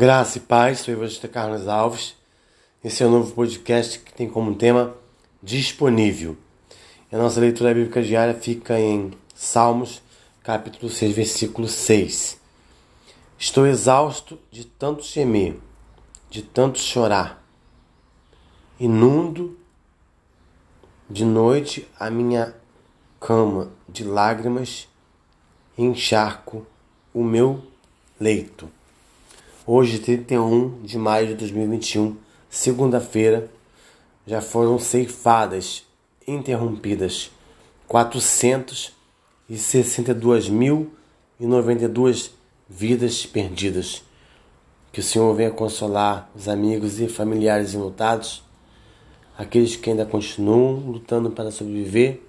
Graça e paz, sou Evangelista Carlos Alves. Esse é o novo podcast que tem como tema disponível. A nossa leitura bíblica diária fica em Salmos, capítulo 6, versículo 6. Estou exausto de tanto gemer, de tanto chorar. Inundo de noite a minha cama de lágrimas e encharco o meu leito. Hoje, 31 de maio de 2021, segunda-feira, já foram ceifadas, interrompidas, 462.092 vidas perdidas. Que o Senhor venha consolar os amigos e familiares enlutados, aqueles que ainda continuam lutando para sobreviver,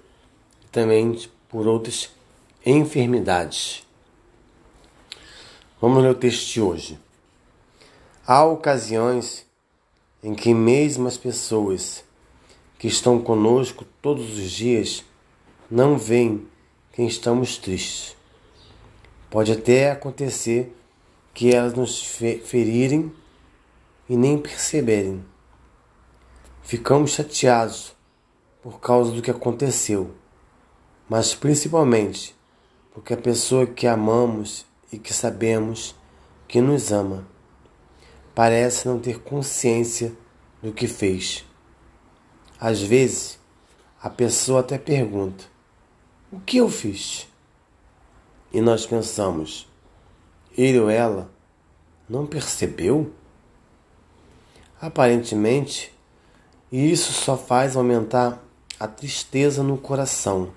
e também por outras enfermidades. Vamos ler o texto de hoje. Há ocasiões em que mesmo as pessoas que estão conosco todos os dias não veem que estamos tristes. Pode até acontecer que elas nos ferirem e nem perceberem. Ficamos chateados por causa do que aconteceu, mas principalmente porque a pessoa que amamos e que sabemos que nos ama parece não ter consciência do que fez. Às vezes, a pessoa até pergunta: O que eu fiz? E nós pensamos: ele ou ela não percebeu? Aparentemente, isso só faz aumentar a tristeza no coração.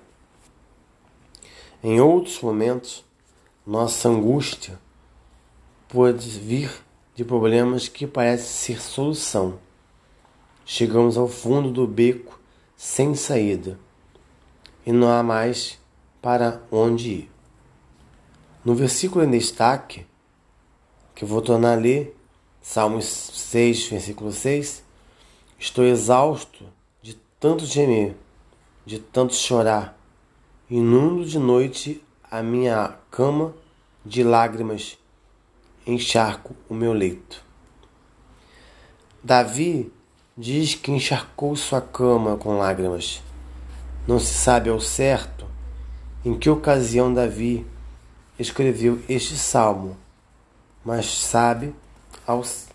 Em outros momentos, nossa angústia pode vir de problemas que parecem ser solução. Chegamos ao fundo do beco sem saída e não há mais para onde ir. No versículo em destaque, que vou tornar a ler, Salmos 6, versículo 6, estou exausto de tanto gemer, de tanto chorar, inundo de noite a minha cama de lágrimas encharco o meu leito. Davi diz que encharcou sua cama com lágrimas. Não se sabe ao certo em que ocasião Davi escreveu este salmo, mas sabe, aos,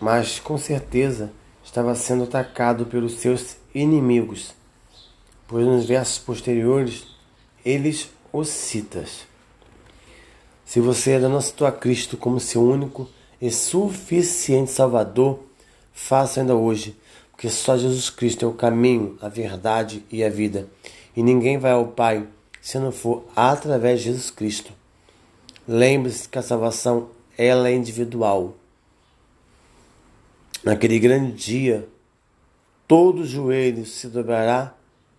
mas com certeza estava sendo atacado pelos seus inimigos, pois nos versos posteriores eles o citas. Se você ainda não citou a Cristo como seu único e suficiente Salvador, faça ainda hoje, porque só Jesus Cristo é o caminho, a verdade e a vida. E ninguém vai ao Pai se não for através de Jesus Cristo. Lembre-se que a salvação ela é individual. Naquele grande dia, todo joelho se dobrará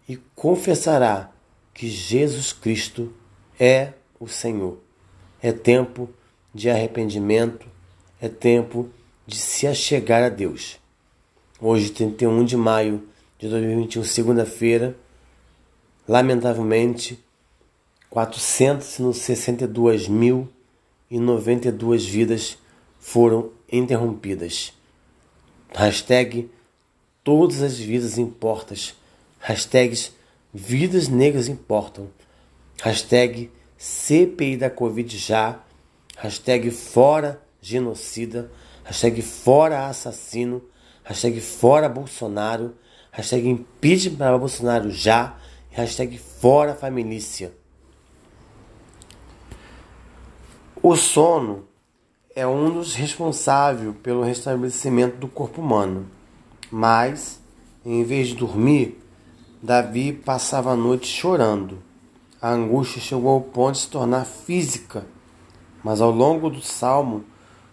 e confessará que Jesus Cristo é o Senhor. É tempo de arrependimento, é tempo de se achegar a Deus. Hoje, 31 de maio de 2021, segunda-feira, lamentavelmente, 462.092 vidas foram interrompidas. Hashtag todas as vidas importam. Hashtags vidas negras importam. Hashtag CPI da Covid já, hashtag fora genocida, hashtag fora assassino, hashtag fora Bolsonaro, hashtag impeachment para Bolsonaro já, hashtag fora família. O sono é um dos responsáveis pelo restabelecimento do corpo humano, mas, em vez de dormir, Davi passava a noite chorando a angústia chegou ao ponto de se tornar física. Mas ao longo do salmo,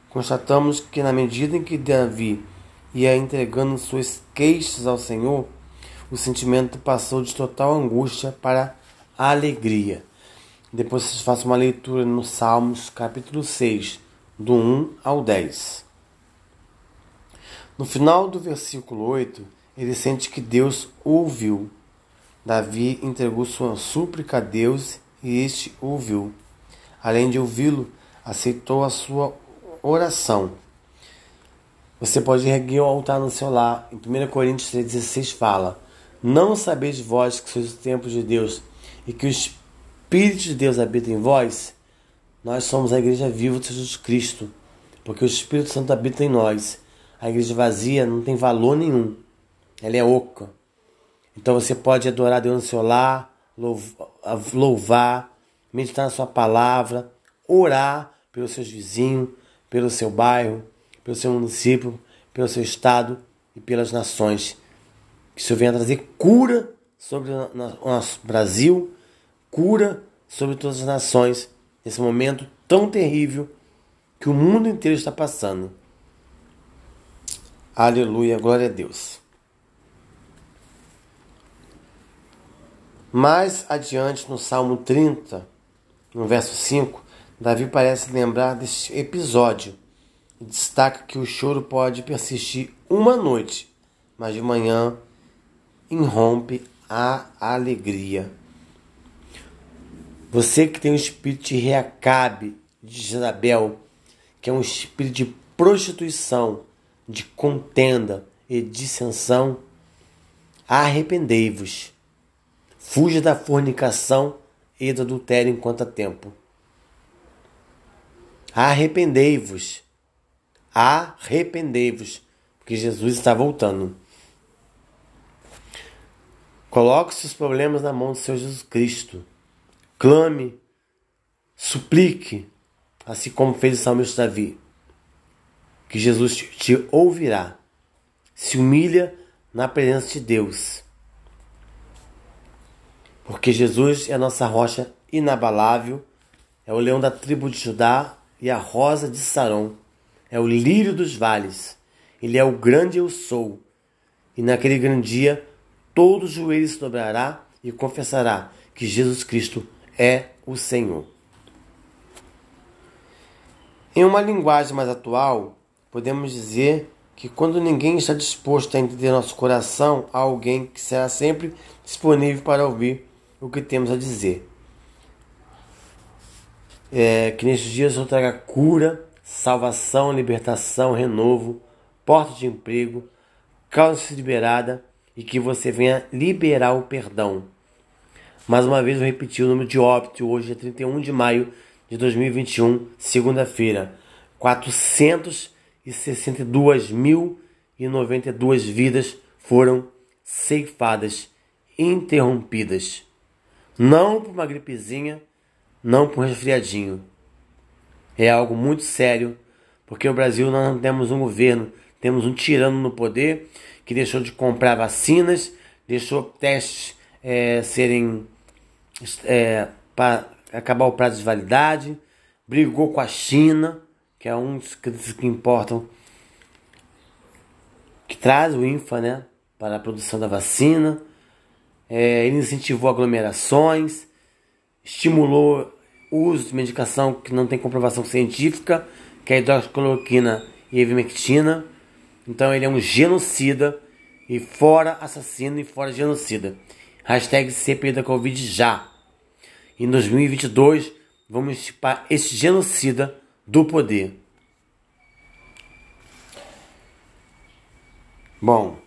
constatamos que na medida em que Davi ia entregando suas queixas ao Senhor, o sentimento passou de total angústia para alegria. Depois vocês façam uma leitura no Salmos, capítulo 6, do 1 ao 10. No final do versículo 8, ele sente que Deus ouviu Davi entregou sua súplica a Deus e este ouviu. Além de ouvi-lo, aceitou a sua oração. Você pode erguer o altar no seu lar. Em 1 Coríntios 3,16 fala: Não sabeis vós que sois o templo de Deus e que o Espírito de Deus habita em vós? Nós somos a igreja viva de Jesus Cristo, porque o Espírito Santo habita em nós. A igreja vazia não tem valor nenhum, ela é oca. Então você pode adorar Deus no seu lar, louvar, meditar na sua palavra, orar pelos seus vizinhos, pelo seu bairro, pelo seu município, pelo seu estado e pelas nações. Que o Senhor venha trazer cura sobre o nosso Brasil, cura sobre todas as nações nesse momento tão terrível que o mundo inteiro está passando. Aleluia, glória a Deus. Mais adiante, no Salmo 30, no verso 5, Davi parece lembrar deste episódio e destaca que o choro pode persistir uma noite, mas de manhã irrompe a alegria. Você que tem o espírito de Reacabe, de Jezabel, que é um espírito de prostituição, de contenda e dissensão, arrependei-vos. Fuja da fornicação e do adultério enquanto há tempo. Arrependei-vos. Arrependei-vos, porque Jesus está voltando. Coloque seus problemas na mão do Senhor Jesus Cristo clame, suplique, assim como fez o salmista Davi, que Jesus te ouvirá. Se humilha na presença de Deus. Porque Jesus é a nossa rocha inabalável, é o leão da tribo de Judá e a rosa de Sarão, é o lírio dos vales, ele é o grande eu sou. E naquele grande dia, todo joelho se dobrará e confessará que Jesus Cristo é o Senhor. Em uma linguagem mais atual, podemos dizer que quando ninguém está disposto a entender nosso coração, há alguém que será sempre disponível para ouvir o que temos a dizer. É, que nestes dias eu traga cura, salvação, libertação, renovo, porta de emprego, causa liberada e que você venha liberar o perdão mais uma vez eu repeti o número de óbito. Hoje é 31 de maio de 2021, segunda-feira. 462.092 vidas foram ceifadas, interrompidas. Não por uma gripezinha, não por um resfriadinho. É algo muito sério, porque o Brasil nós não temos um governo, temos um tirano no poder que deixou de comprar vacinas, deixou testes é, serem é, para acabar o prazo de validade, brigou com a China, que é um dos que importam, que traz o INFA né, para a produção da vacina. É, ele incentivou aglomerações, estimulou o uso de medicação que não tem comprovação científica, que é a hidroxicloroquina e ivermectina. Então ele é um genocida e fora assassino e fora genocida. Hashtag CPI da Covid já. Em 2022, vamos estipar esse genocida do poder. Bom,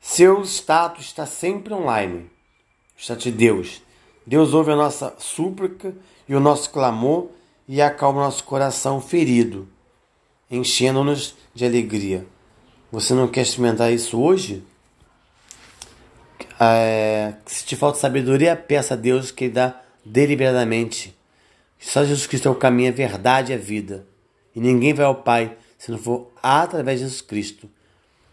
seu status está sempre online. Está de Deus. Deus ouve a nossa súplica e o nosso clamor e acalma nosso coração ferido, enchendo-nos de alegria. Você não quer experimentar isso hoje? É, se te falta sabedoria, peça a Deus que Ele dá deliberadamente. Só Jesus Cristo é o caminho, a verdade e a vida. E ninguém vai ao Pai se não for através de Jesus Cristo.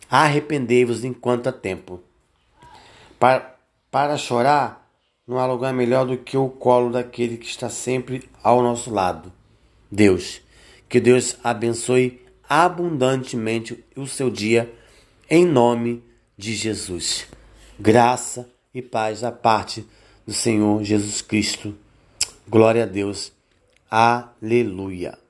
Arrependei-vos enquanto há tempo. Para, para chorar, não há lugar melhor do que o colo daquele que está sempre ao nosso lado. Deus. Que Deus abençoe abundantemente o seu dia, em nome de Jesus. Graça e paz da parte do Senhor Jesus Cristo. Glória a Deus. Aleluia.